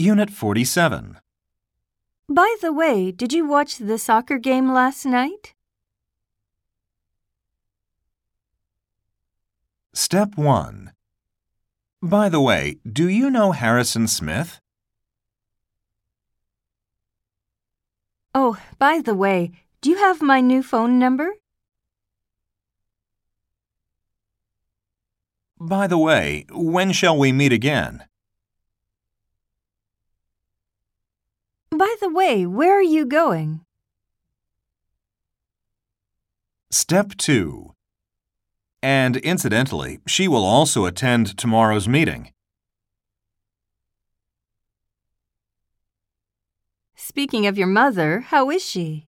Unit 47. By the way, did you watch the soccer game last night? Step 1. By the way, do you know Harrison Smith? Oh, by the way, do you have my new phone number? By the way, when shall we meet again? By the way, where are you going? Step 2. And incidentally, she will also attend tomorrow's meeting. Speaking of your mother, how is she?